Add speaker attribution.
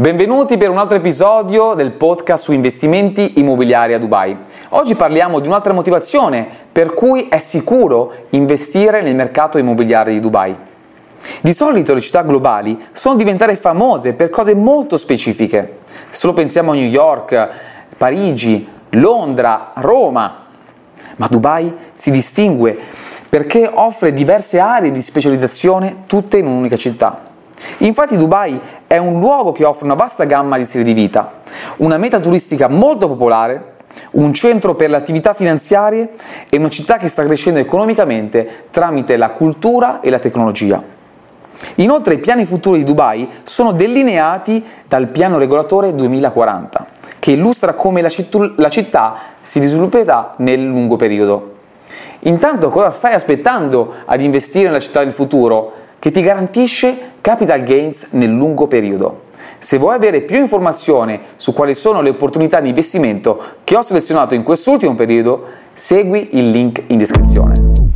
Speaker 1: Benvenuti per un altro episodio del podcast su investimenti immobiliari a Dubai. Oggi parliamo di un'altra motivazione per cui è sicuro investire nel mercato immobiliare di Dubai. Di solito le città globali sono diventate famose per cose molto specifiche. Solo pensiamo a New York, Parigi, Londra, Roma. Ma Dubai si distingue perché offre diverse aree di specializzazione tutte in un'unica città. Infatti Dubai è un luogo che offre una vasta gamma di stili di vita, una meta turistica molto popolare, un centro per le attività finanziarie e una città che sta crescendo economicamente tramite la cultura e la tecnologia. Inoltre i piani futuri di Dubai sono delineati dal piano regolatore 2040, che illustra come la, citt- la città si svilupperà nel lungo periodo. Intanto cosa stai aspettando ad investire nella città del futuro? che ti garantisce capital gains nel lungo periodo. Se vuoi avere più informazioni su quali sono le opportunità di investimento che ho selezionato in quest'ultimo periodo, segui il link in descrizione.